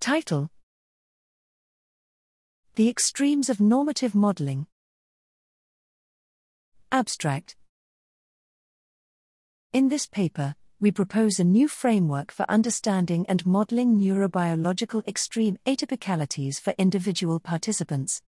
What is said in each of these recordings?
Title The Extremes of Normative Modeling. Abstract In this paper, we propose a new framework for understanding and modeling neurobiological extreme atypicalities for individual participants.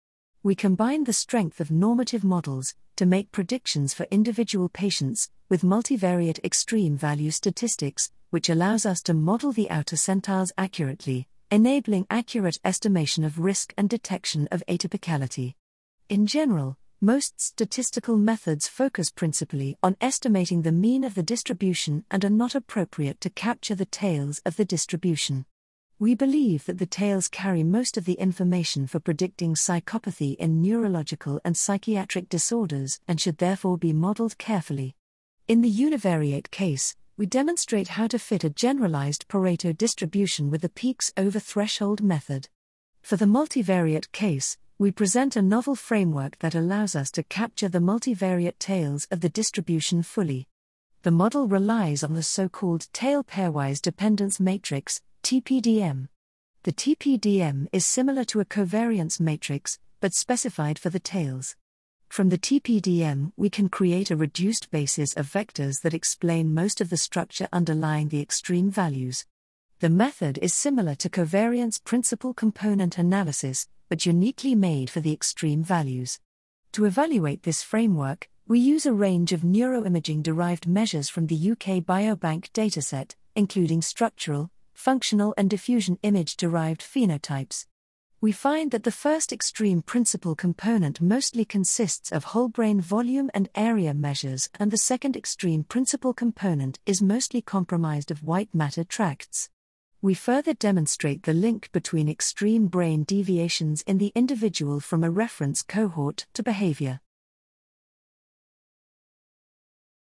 We combine the strength of normative models to make predictions for individual patients with multivariate extreme value statistics, which allows us to model the outer centiles accurately, enabling accurate estimation of risk and detection of atypicality. In general, most statistical methods focus principally on estimating the mean of the distribution and are not appropriate to capture the tails of the distribution. We believe that the tails carry most of the information for predicting psychopathy in neurological and psychiatric disorders and should therefore be modeled carefully. In the univariate case, we demonstrate how to fit a generalized Pareto distribution with the peaks over threshold method. For the multivariate case, we present a novel framework that allows us to capture the multivariate tails of the distribution fully. The model relies on the so called tail pairwise dependence matrix, TPDM. The TPDM is similar to a covariance matrix, but specified for the tails. From the TPDM, we can create a reduced basis of vectors that explain most of the structure underlying the extreme values. The method is similar to covariance principal component analysis, but uniquely made for the extreme values. To evaluate this framework, we use a range of neuroimaging derived measures from the UK Biobank dataset, including structural, functional, and diffusion image derived phenotypes. We find that the first extreme principal component mostly consists of whole brain volume and area measures, and the second extreme principal component is mostly comprised of white matter tracts we further demonstrate the link between extreme brain deviations in the individual from a reference cohort to behavior.